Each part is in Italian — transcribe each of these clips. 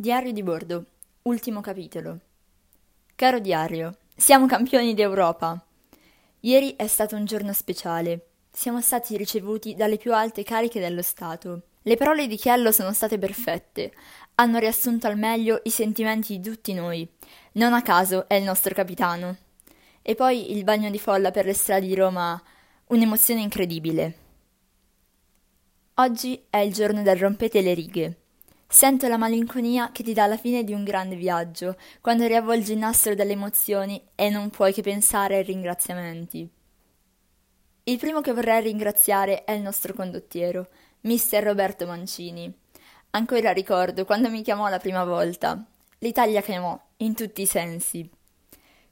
Diario di bordo, ultimo capitolo. Caro diario, siamo campioni d'Europa. Ieri è stato un giorno speciale. Siamo stati ricevuti dalle più alte cariche dello Stato. Le parole di Chiello sono state perfette. Hanno riassunto al meglio i sentimenti di tutti noi. Non a caso è il nostro capitano. E poi il bagno di folla per le strade di Roma, un'emozione incredibile. Oggi è il giorno del rompete le righe. Sento la malinconia che ti dà la fine di un grande viaggio, quando riavvolgi il nastro delle emozioni e non puoi che pensare ai ringraziamenti. Il primo che vorrei ringraziare è il nostro condottiero, mister Roberto Mancini. Ancora ricordo quando mi chiamò la prima volta. L'Italia chiamò, in tutti i sensi.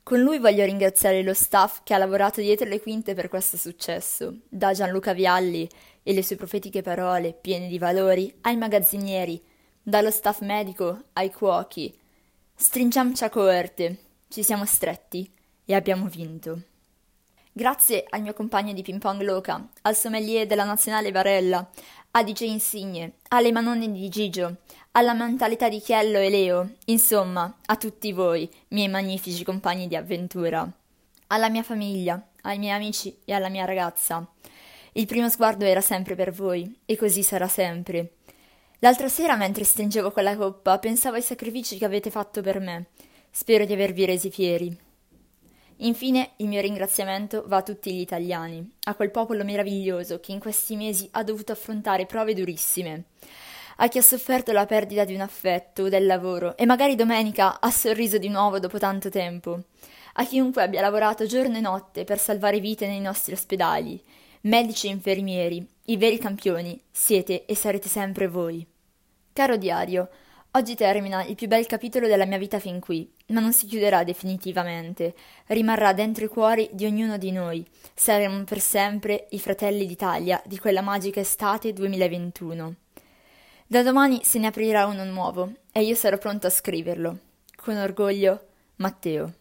Con lui voglio ringraziare lo staff che ha lavorato dietro le quinte per questo successo, da Gianluca Vialli e le sue profetiche parole piene di valori ai magazzinieri, dallo staff medico ai cuochi. Stringiamoci a coorte, ci siamo stretti e abbiamo vinto. Grazie al mio compagno di ping pong Loca, al sommelier della nazionale Varella, a DJ Insigne, alle manone di Gigio, alla mentalità di Chiello e Leo, insomma, a tutti voi, miei magnifici compagni di avventura. Alla mia famiglia, ai miei amici e alla mia ragazza. Il primo sguardo era sempre per voi, e così sarà sempre. L'altra sera, mentre stringevo quella coppa, pensavo ai sacrifici che avete fatto per me. Spero di avervi resi fieri. Infine, il mio ringraziamento va a tutti gli italiani, a quel popolo meraviglioso che in questi mesi ha dovuto affrontare prove durissime, a chi ha sofferto la perdita di un affetto, del lavoro e magari domenica ha sorriso di nuovo dopo tanto tempo, a chiunque abbia lavorato giorno e notte per salvare vite nei nostri ospedali, medici e infermieri, i veri campioni, siete e sarete sempre voi. Caro diario, oggi termina il più bel capitolo della mia vita fin qui, ma non si chiuderà definitivamente, rimarrà dentro i cuori di ognuno di noi. Saremo per sempre i fratelli d'Italia di quella magica estate 2021. Da domani se ne aprirà uno nuovo e io sarò pronto a scriverlo. Con orgoglio, Matteo.